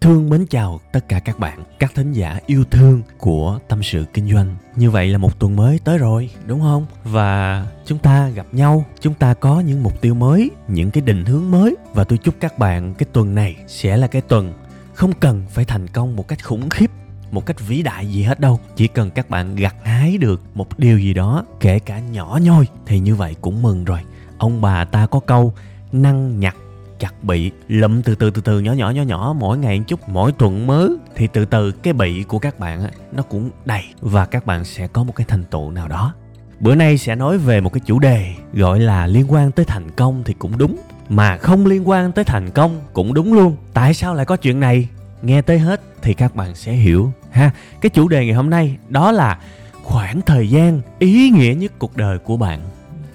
Thương mến chào tất cả các bạn, các thính giả yêu thương của Tâm sự Kinh doanh. Như vậy là một tuần mới tới rồi, đúng không? Và chúng ta gặp nhau, chúng ta có những mục tiêu mới, những cái định hướng mới và tôi chúc các bạn cái tuần này sẽ là cái tuần không cần phải thành công một cách khủng khiếp một cách vĩ đại gì hết đâu chỉ cần các bạn gặt hái được một điều gì đó kể cả nhỏ nhoi thì như vậy cũng mừng rồi ông bà ta có câu năng nhặt chặt bị lụm từ từ từ từ, nhỏ nhỏ nhỏ nhỏ, mỗi ngày một chút, mỗi tuần mới. Thì từ từ, cái bị của các bạn á, nó cũng đầy và các bạn sẽ có một cái thành tựu nào đó. Bữa nay sẽ nói về một cái chủ đề gọi là liên quan tới thành công thì cũng đúng, mà không liên quan tới thành công cũng đúng luôn. Tại sao lại có chuyện này? Nghe tới hết thì các bạn sẽ hiểu, ha. Cái chủ đề ngày hôm nay đó là khoảng thời gian ý nghĩa nhất cuộc đời của bạn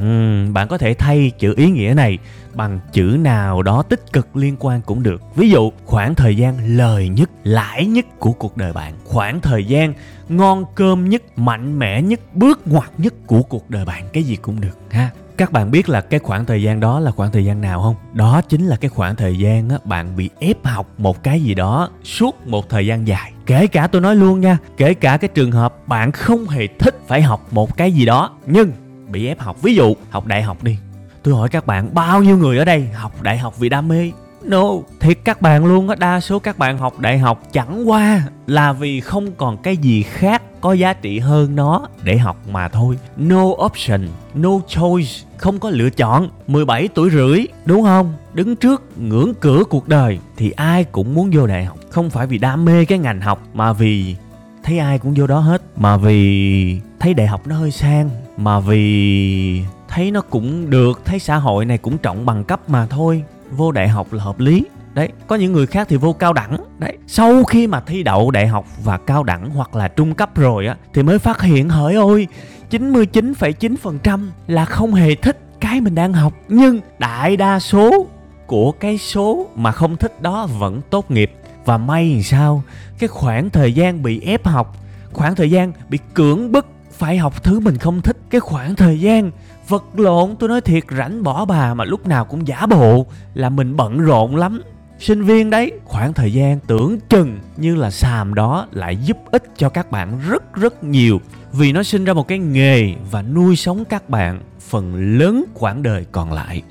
uhm, bạn có thể thay chữ ý nghĩa này bằng chữ nào đó tích cực liên quan cũng được. Ví dụ khoảng thời gian lời nhất lãi nhất của cuộc đời bạn. Khoảng thời gian ngon cơm nhất mạnh mẽ nhất bước ngoặt nhất của cuộc đời bạn. Cái gì cũng được ha? Các bạn biết là cái khoảng thời gian đó là khoảng thời gian nào không? Đó chính là cái khoảng thời gian á, bạn bị ép học một cái gì đó suốt một thời gian dài. Kể cả tôi nói luôn nha kể cả cái trường hợp bạn không hề thích phải học một cái gì đó nhưng bị ép học ví dụ học đại học đi tôi hỏi các bạn bao nhiêu người ở đây học đại học vì đam mê No, thiệt các bạn luôn á, đa số các bạn học đại học chẳng qua là vì không còn cái gì khác có giá trị hơn nó để học mà thôi. No option, no choice, không có lựa chọn. 17 tuổi rưỡi, đúng không? Đứng trước ngưỡng cửa cuộc đời thì ai cũng muốn vô đại học. Không phải vì đam mê cái ngành học mà vì thấy ai cũng vô đó hết. Mà vì thấy đại học nó hơi sang. Mà vì thấy nó cũng được, thấy xã hội này cũng trọng bằng cấp mà thôi. Vô đại học là hợp lý. Đấy có những người khác thì vô cao đẳng. Đấy sau khi mà thi đậu đại học và cao đẳng hoặc là trung cấp rồi á thì mới phát hiện hỡi ôi 99,9% là không hề thích cái mình đang học. Nhưng đại đa số của cái số mà không thích đó vẫn tốt nghiệp. Và may sao cái khoảng thời gian bị ép học khoảng thời gian bị cưỡng bức phải học thứ mình không thích cái khoảng thời gian. Vật lộn, tôi nói thiệt, rảnh bỏ bà mà lúc nào cũng giả bộ, là mình bận rộn lắm. Sinh viên đấy, khoảng thời gian tưởng chừng như là xàm đó lại giúp ích cho các bạn rất rất nhiều. Vì nó sinh ra một cái nghề và nuôi sống các bạn phần lớn quãng đời còn lại.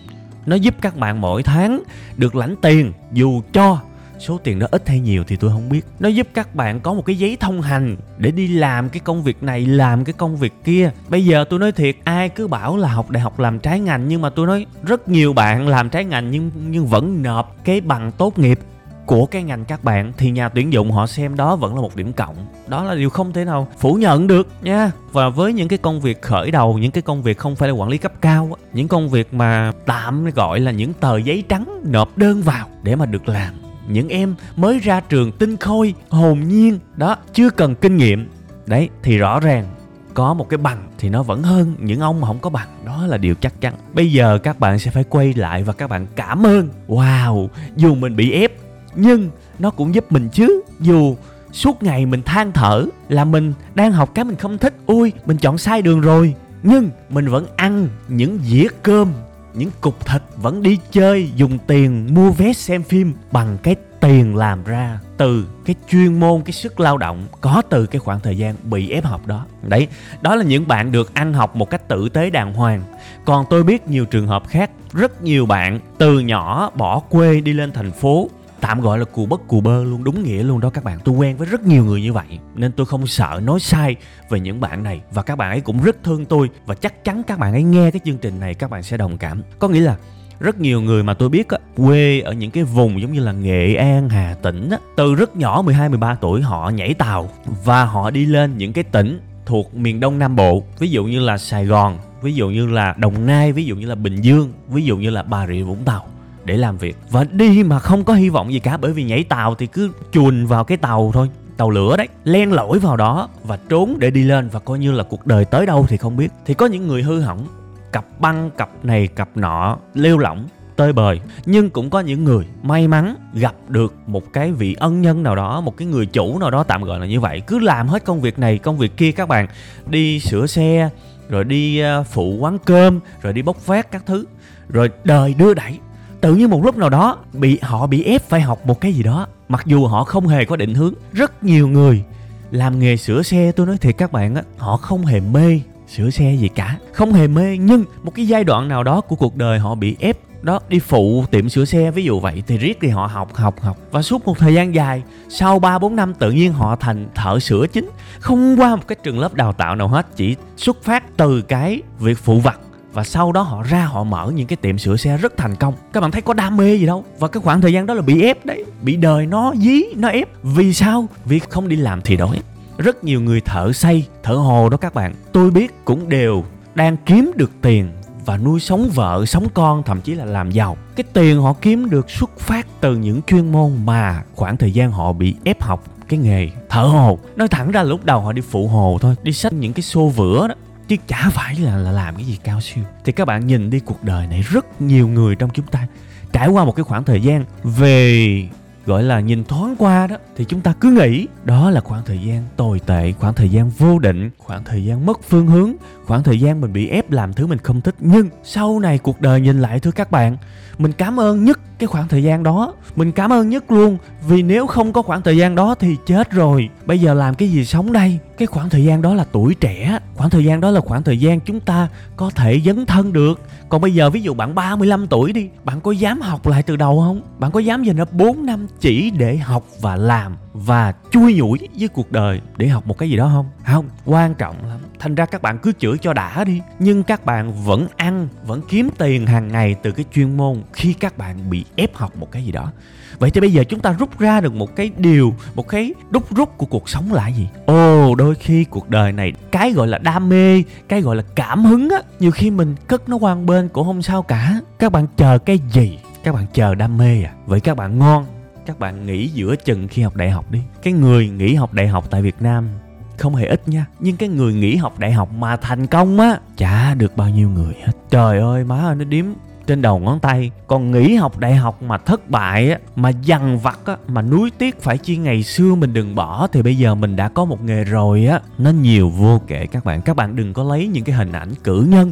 Nó giúp các bạn mỗi tháng được lãnh tiền dù cho số tiền đó ít hay nhiều thì tôi không biết. Nó giúp các bạn có một cái giấy thông hành để đi làm cái công việc này, làm cái công việc kia. Bây giờ tôi nói thiệt, ai cứ bảo là học đại học làm trái ngành, nhưng mà tôi nói rất nhiều bạn làm trái ngành nhưng nhưng vẫn nộp cái bằng tốt nghiệp của cái ngành các bạn. Thì nhà tuyển dụng họ xem đó vẫn là một điểm cộng. Đó là điều không thể nào phủ nhận được nha. Và với những cái công việc khởi đầu, những cái công việc không phải là quản lý cấp cao những công việc mà tạm gọi là những tờ giấy trắng nộp đơn vào để mà được làm những em mới ra trường tinh khôi, hồn nhiên, đó, chưa cần kinh nghiệm. Đấy, thì rõ ràng, có một cái bằng thì nó vẫn hơn những ông mà không có bằng. Đó là điều chắc chắn. Bây giờ các bạn sẽ phải quay lại và các bạn cảm ơn. Wow, dù mình bị ép, nhưng nó cũng giúp mình chứ. Dù suốt ngày mình than thở là mình đang học cái mình không thích ui mình chọn sai đường rồi. Nhưng mình vẫn ăn những dĩa cơm những cục thịt vẫn đi chơi, dùng tiền mua vé xem phim bằng cái tiền làm ra từ cái chuyên môn, cái sức lao động có từ cái khoảng thời gian bị ép học đó. Đấy, đó là những bạn được ăn học một cách tử tế đàng hoàng. Còn tôi biết nhiều trường hợp khác, rất nhiều bạn từ nhỏ bỏ quê đi lên thành phố tạm gọi là cù bất cù bơ luôn đúng nghĩa luôn đó các bạn. Tôi quen với rất nhiều người như vậy nên tôi không sợ nói sai về những bạn này. Và các bạn ấy cũng rất thương tôi và chắc chắn các bạn ấy nghe cái chương trình này các bạn sẽ đồng cảm. Có nghĩa là rất nhiều người mà tôi biết á, quê ở những cái vùng giống như là Nghệ An, Hà Tĩnh á, từ rất nhỏ 12 13 tuổi họ nhảy tàu và họ đi lên những cái tỉnh thuộc miền Đông Nam Bộ, ví dụ như là Sài Gòn, ví dụ như là Đồng Nai, ví dụ như là Bình Dương, ví dụ như là Bà Rịa Vũng Tàu để làm việc. Và đi mà không có hy vọng gì cả, bởi vì nhảy tàu thì cứ chuồn vào cái tàu thôi. Tàu lửa đấy, len lỏi vào đó và trốn để đi lên. Và coi như là cuộc đời tới đâu thì không biết. Thì có những người hư hỏng, cặp băng, cặp này, cặp nọ, lêu lỏng, tơi bời. Nhưng cũng có những người may mắn gặp được một cái vị ân nhân nào đó, một cái người chủ nào đó, tạm gọi là như vậy. Cứ làm hết công việc này, công việc kia các bạn. Đi sửa xe, rồi đi ờ, phụ quán cơm, rồi đi bốc vác các thứ. Rồi đời đưa đẩy tự nhiên một lúc nào đó, bị, họ bị ép phải học một cái gì đó. Mặc dù họ không hề có định hướng, rất nhiều người làm nghề sửa xe. Tôi nói thiệt các bạn á, họ không hề mê sửa xe gì cả. Không hề mê, nhưng một cái giai đoạn nào đó của cuộc đời họ bị ép đó, đi phụ tiệm sửa xe. Ví dụ vậy, thì riết thì họ học học học. Và suốt một thời gian dài, sau 3 4 năm, tự nhiên họ thành thợ sửa chính. Không qua một cái trường lớp đào tạo nào hết, chỉ xuất phát từ cái việc phụ vặt và sau đó họ ra họ mở những cái tiệm sửa xe rất thành công. Các bạn thấy có đam mê gì đâu. Và cái khoảng thời gian đó là bị ép đấy. Bị đời nó dí, nó ép. Vì sao? Vì không đi làm thì đói. Rất nhiều người thợ xây, thợ hồ đó các bạn. Tôi biết cũng đều đang kiếm được tiền và nuôi sống vợ, sống con, thậm chí là làm giàu. Cái tiền họ kiếm được xuất phát từ những chuyên môn mà khoảng thời gian họ bị ép học cái nghề thợ hồ. Nói thẳng ra, lúc đầu họ đi phụ hồ thôi, đi xách những cái xô vữa đó chứ chả phải là, là làm cái gì cao siêu. Thì các bạn nhìn đi cuộc đời này rất nhiều người trong chúng ta trải qua một cái khoảng thời gian về gọi là nhìn thoáng qua đó thì chúng ta cứ nghĩ đó là khoảng thời gian tồi tệ khoảng thời gian vô định khoảng thời gian mất phương hướng khoảng thời gian mình bị ép làm thứ mình không thích. Nhưng sau này cuộc đời nhìn lại, thưa các bạn, mình cảm ơn nhất cái khoảng thời gian đó. Mình cảm ơn nhất luôn, vì nếu không có khoảng thời gian đó thì chết rồi. Bây giờ làm cái gì sống đây? Cái khoảng thời gian đó là tuổi trẻ. Khoảng thời gian đó là khoảng thời gian chúng ta có thể dấn thân được. Còn bây giờ ví dụ bạn 35 tuổi đi, bạn có dám học lại từ đầu không? Bạn có dám dành ra 4 năm chỉ để học và làm? Và chui nhủi với cuộc đời để học một cái gì đó không? Không. Quan trọng lắm. Thành ra các bạn cứ chửi cho đã đi. Nhưng các bạn vẫn ăn vẫn kiếm tiền hàng ngày từ cái chuyên môn khi các bạn bị ép học một cái gì đó. Vậy thì bây giờ chúng ta rút ra được một cái điều một cái đúc rút của cuộc sống là gì? Ồ đôi khi cuộc đời này cái gọi là đam mê cái gọi là cảm hứng á nhiều khi mình cất nó qua một bên cũng không sao cả. Các bạn chờ cái gì? Các bạn chờ đam mê à? Vậy các bạn ngon các bạn nghỉ giữa chừng khi học đại học đi. Cái người nghỉ học đại học tại việt nam không hề ít nha, nhưng cái người nghỉ học đại học mà thành công á, chả được bao nhiêu người hết. Trời ơi, má ơi, nó điếm trên đầu ngón tay. Còn nghỉ học đại học mà thất bại á, mà dằn vặt á, mà nuối tiếc phải chi ngày xưa mình đừng bỏ, thì bây giờ mình đã có một nghề rồi á, nó nhiều vô kể các bạn. Các bạn đừng có lấy những cái hình ảnh cử nhân,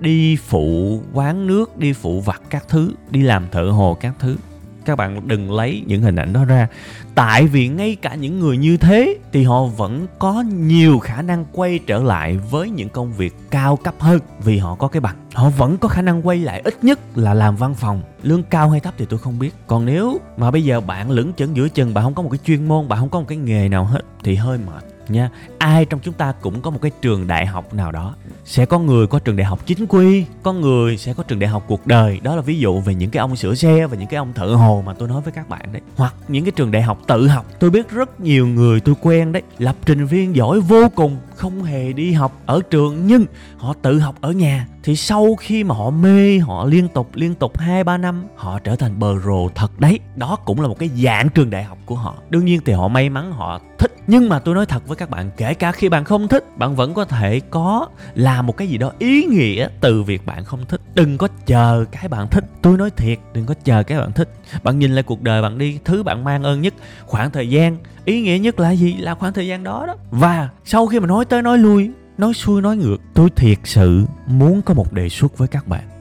đi phụ quán nước, đi phụ vặt các thứ, đi làm thợ hồ các thứ các bạn đừng lấy những hình ảnh đó ra. Tại vì ngay cả những người như thế thì họ vẫn có nhiều khả năng quay trở lại với những công việc cao cấp hơn vì họ có cái bằng. Họ vẫn có khả năng quay lại ít nhất là làm văn phòng. Lương cao hay thấp thì tôi không biết. Còn nếu mà bây giờ bạn lững chững giữa chừng, bạn không có một cái chuyên môn, bạn không có một cái nghề nào hết, thì hơi mệt nha. Ai trong chúng ta cũng có một cái trường đại học nào đó. Sẽ có người có trường đại học chính quy, có người sẽ có trường đại học cuộc đời. Đó là ví dụ về những cái ông sửa xe và những cái ông thợ hồ mà tôi nói với các bạn đấy. Hoặc những cái trường đại học tự học. Tôi biết rất nhiều người tôi quen đấy. Lập trình viên giỏi vô cùng, không hề đi học ở trường. Nhưng họ tự học ở nhà. Thì sau khi mà họ mê, họ liên tục liên tục hai, ba năm, họ trở thành bờ rồ thật đấy. Đó cũng là một cái dạng trường đại học của họ. Đương nhiên thì họ may mắn họ thích. Nhưng mà tôi nói thật với các bạn, kể cả khi bạn không thích, bạn vẫn có thể có làm một cái gì đó ý nghĩa từ việc bạn không thích. Đừng có chờ cái bạn thích. Tôi nói thiệt, đừng có chờ cái bạn thích. Bạn nhìn lại cuộc đời, bạn đi, thứ bạn mang ơn nhất, khoảng thời gian. Ý nghĩa nhất là gì? Là khoảng thời gian đó đó. Và sau khi mà nói tới, nói lui, nói xuôi, nói ngược, tôi thiệt sự muốn có một đề xuất với các bạn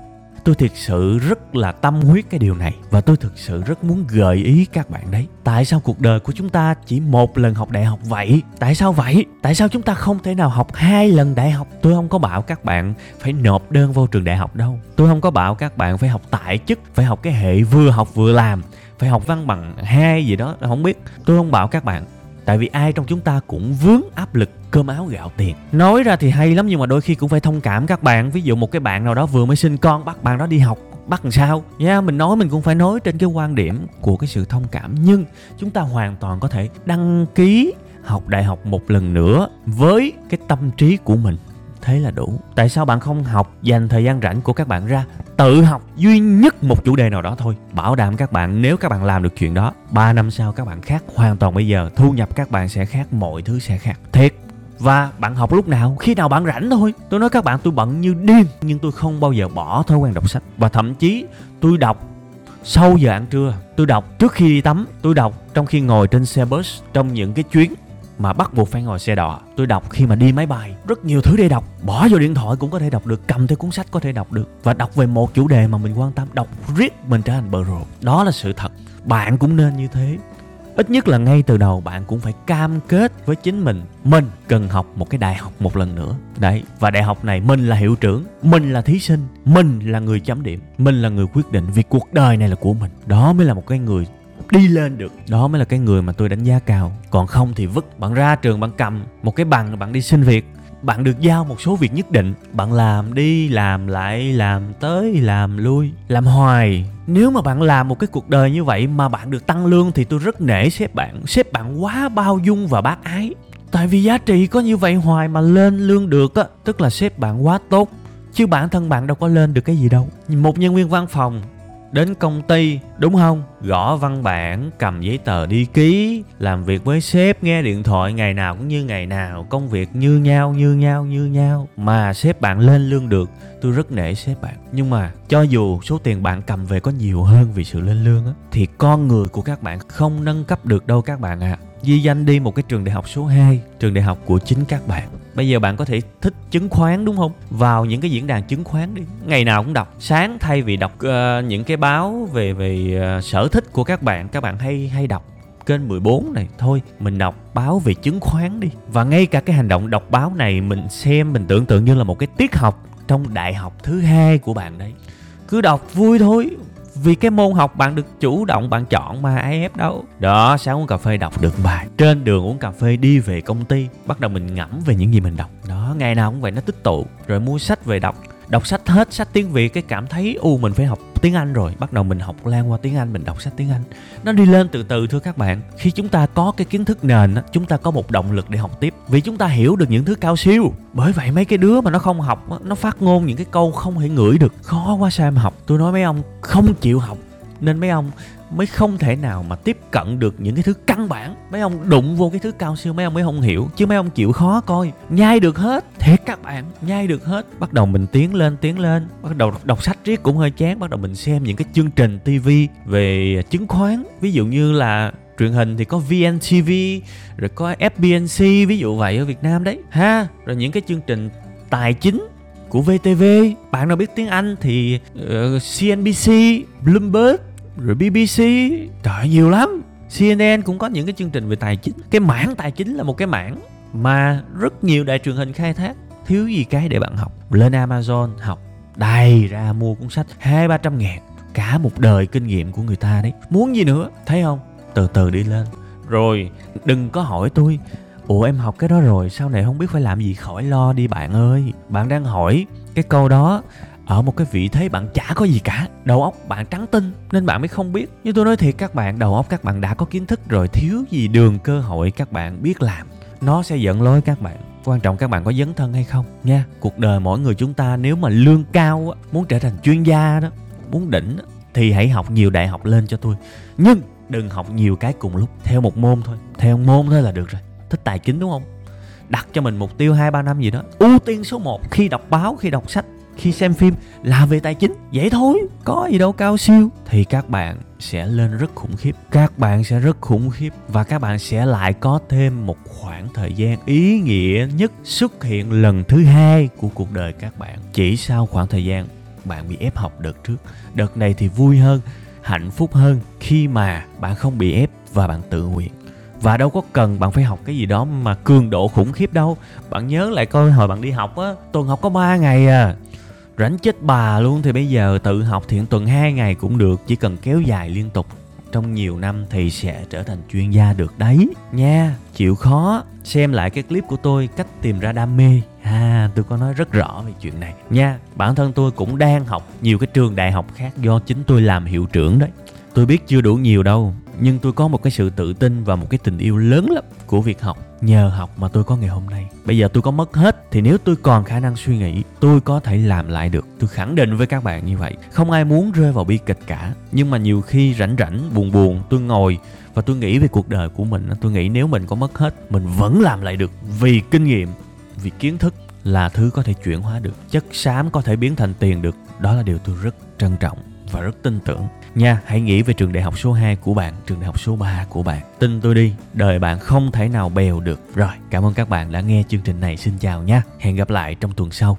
tôi thực sự rất là tâm huyết cái điều này và tôi thực sự rất muốn gợi ý các bạn đấy. Tại sao cuộc đời của chúng ta chỉ một lần học đại học vậy? Tại sao vậy? Tại sao chúng ta không thể nào học hai lần đại học? Tôi không có bảo các bạn phải nộp đơn vô trường đại học đâu. Tôi không có bảo các bạn phải học tại chức, phải học cái hệ vừa học vừa làm, phải học văn bằng hai gì đó, không biết. Tôi không bảo các bạn, tại vì ai trong chúng ta cũng vướng áp lực cơm áo gạo tiền. Nói ra thì hay lắm nhưng mà đôi khi cũng phải thông cảm các bạn. Ví dụ một cái bạn nào đó vừa mới sinh con bắt bạn đó đi học bắt làm sao? Nha yeah, mình nói mình cũng phải nói trên cái quan điểm của cái sự thông cảm. Nhưng chúng ta hoàn toàn có thể đăng ký học đại học một lần nữa với cái tâm trí của mình. Thế là đủ. Tại sao bạn không học dành thời gian rảnh của các bạn ra tự học duy nhất một chủ đề nào đó thôi? Bảo đảm các bạn nếu các bạn làm được chuyện đó 3 năm sau các bạn khác hoàn toàn bây giờ thu nhập các bạn sẽ khác mọi thứ sẽ khác. Thiệt và bạn học lúc nào? Khi nào bạn rảnh thôi. Tôi nói các bạn, tôi bận như điên. Nhưng tôi không bao giờ bỏ thói quen đọc sách. Và thậm chí, tôi đọc sau giờ ăn trưa. Tôi đọc trước khi đi tắm. Tôi đọc trong khi ngồi trên xe bus, trong những cái chuyến mà bắt buộc phải ngồi xe đò. Tôi đọc khi mà đi máy bay. Rất nhiều thứ để đọc. Bỏ vào điện thoại cũng có thể đọc được. Cầm theo cuốn sách có thể đọc được. Và đọc về một chủ đề mà mình quan tâm. Đọc riết mình trở thành bờ rồ đó là sự thật. Bạn cũng nên như thế ít nhất là ngay từ đầu bạn cũng phải cam kết với chính mình. Mình cần học một cái đại học một lần nữa. Đấy, và đại học này mình là hiệu trưởng, mình là thí sinh, mình là người chấm điểm, mình là người quyết định vì cuộc đời này là của mình. Đó mới là một cái người đi lên được. Đó mới là cái người mà tôi đánh giá cao. Còn không thì vứt, bạn ra trường, bạn cầm một cái bằng, bạn đi xin việc bạn được giao một số việc nhất định. Bạn làm đi, làm lại, làm tới, làm lui. Làm hoài. Nếu mà bạn làm một cái cuộc đời như vậy mà bạn được tăng lương thì tôi rất nể sếp bạn. Sếp bạn quá bao dung và bác ái. Tại vì giá trị có như vậy hoài mà lên lương được á, tức là sếp bạn quá tốt. Chứ bản thân bạn đâu có lên được cái gì đâu. Một nhân viên văn phòng đến công ty, đúng không? Gõ văn bản, cầm giấy tờ đi ký, làm việc với sếp, nghe điện thoại, ngày nào cũng như ngày nào, công việc như nhau như nhau như nhau. Mà sếp bạn lên lương được, tôi rất nể sếp bạn. Nhưng mà cho dù số tiền bạn cầm về có nhiều hơn vì sự lên lương á, thì con người của các bạn không nâng cấp được đâu các bạn ạ. À. Di danh đi một cái trường đại học số 2 Trường đại học của chính các bạn. Bây giờ bạn có thể thích chứng khoán đúng không? Vào những cái diễn đàn chứng khoán đi. Ngày nào cũng đọc. Sáng thay vì đọc uh, những cái báo về về uh, sở thích của các bạn Các bạn hay hay đọc kênh 14 này. Thôi mình đọc báo về chứng khoán đi. Và ngay cả cái hành động đọc báo này mình xem mình tưởng tượng như là một cái tiết học trong đại học thứ hai của bạn đấy. Cứ đọc vui thôi vì cái môn học bạn được chủ động bạn chọn mà, ai ép đâu. Đó, sáng uống cà phê đọc được bài. Trên đường uống cà phê đi về công ty, bắt đầu mình ngẫm về những gì mình đọc. Đó, ngày nào cũng vậy, nó tích tụ. Rồi mua sách về đọc đọc sách hết, sách tiếng việt cái cảm thấy u mình phải học tiếng anh rồi. Bắt đầu mình học lan qua tiếng anh, mình đọc sách tiếng anh. Nó đi lên từ từ, thưa các bạn. Khi chúng ta có cái kiến thức nền chúng ta có một động lực để học tiếp. Vì chúng ta hiểu được những thứ cao siêu. Bởi vậy mấy cái đứa mà nó không học nó phát ngôn những cái câu không thể ngửi được, khó quá sao em học. Tôi nói mấy ông không chịu học. Nên mấy ông mới không thể nào mà tiếp cận được những cái thứ căn bản. Mấy ông đụng vô cái thứ cao siêu mấy ông mới không hiểu. Chứ mấy ông chịu khó coi. Nhai được hết. Thiệt các bạn nhai được hết. Bắt đầu mình tiến lên tiến lên. Bắt đầu đọc sách riết cũng hơi chán. Bắt đầu mình xem những cái chương trình tivi về chứng khoán. Ví dụ như là truyền hình thì có VNTV rồi có FBNC ví dụ vậy ở Việt Nam đấy. Ha rồi những cái chương trình tài chính của VTV bạn nào biết tiếng Anh thì ờ, uh, CNBC Bloomberg rồi BBC trời, nhiều lắm. CNN cũng có những cái chương trình về tài chính. Cái mảng tài chính là một cái mảng mà rất nhiều đài truyền hình khai thác. Thiếu gì cái để bạn học. Lên Amazon học. Đầy ra mua cuốn sách hai, ba trăm ngàn. Cả một đời kinh nghiệm của người ta đấy. Muốn gì nữa, thấy không? Từ từ đi lên. Rồi, đừng có hỏi tôi, ủa, em học cái đó rồi, sau này không biết phải làm gì, khỏi lo đi, bạn ơi. Bạn đang hỏi cái câu đó ở một cái vị thế bạn chả có gì cả, đầu óc bạn trắng tinh, nên bạn mới không biết. Như tôi nói thiệt, các bạn, đầu óc các bạn đã có kiến thức rồi, thiếu gì đường cơ hội các bạn biết làm. Nó sẽ dẫn lối các bạn. Quan trọng các bạn có dấn thân hay không, nha. Cuộc đời mỗi người chúng ta nếu mà lương cao muốn trở thành chuyên gia đó, muốn đỉnh thì hãy học nhiều đại học lên cho tôi. Nhưng đừng học nhiều cái cùng lúc, theo một môn thôi. Theo môn thôi là được rồi. Thích tài chính đúng không? Đặt cho mình mục tiêu hai ba năm gì đó. Ưu tiên số 1 khi đọc báo, khi đọc sách khi xem phim là về tài chính, vậy thôi, có gì đâu, cao siêu. Thì các bạn sẽ lên rất khủng khiếp. Các bạn sẽ rất khủng khiếp và các bạn sẽ lại có thêm một khoảng thời gian ý nghĩa nhất xuất hiện lần thứ hai của cuộc đời các bạn. Chỉ sau khoảng thời gian, bạn bị ép học đợt trước. Đợt này thì vui hơn, hạnh phúc hơn khi mà bạn không bị ép và bạn tự nguyện. Và đâu có cần bạn phải học cái gì đó mà cường độ khủng khiếp đâu. Bạn nhớ lại coi hồi bạn đi học á, tuần học có 3 ngày à rảnh chết bà luôn thì bây giờ tự học thiện tuần 2 ngày cũng được, chỉ cần kéo dài liên tục. Trong nhiều năm thì sẽ trở thành chuyên gia được đấy. Nha, chịu khó. Xem lại cái clip của tôi, cách tìm ra đam mê. À tôi có nói rất rõ về chuyện này. Nha, bản thân tôi cũng đang học nhiều cái trường đại học khác do chính tôi làm hiệu trưởng đấy. Tôi biết chưa đủ nhiều đâu, nhưng tôi có một cái sự tự tin và một cái tình yêu lớn lắm của việc học nhờ học mà tôi có ngày hôm nay. Bây giờ tôi có mất hết, thì nếu tôi còn khả năng suy nghĩ, tôi có thể làm lại được. Tôi khẳng định với các bạn như vậy. Không ai muốn rơi vào bi kịch cả, nhưng mà nhiều khi rảnh rảnh, buồn buồn, tôi ngồi và tôi nghĩ về cuộc đời của mình tôi nghĩ nếu mình có mất hết, mình vẫn làm lại được vì kinh nghiệm, vì kiến thức là thứ có thể chuyển hóa được. Chất xám có thể biến thành tiền được. Đó là điều tôi rất trân trọng và rất tin tưởng nha, hãy nghĩ về trường đại học số 2 của bạn, trường đại học số 3 của bạn. Tin tôi đi, đời bạn không thể nào bèo được. Rồi, cảm ơn các bạn đã nghe chương trình này. Xin chào nha. Hẹn gặp lại trong tuần sau.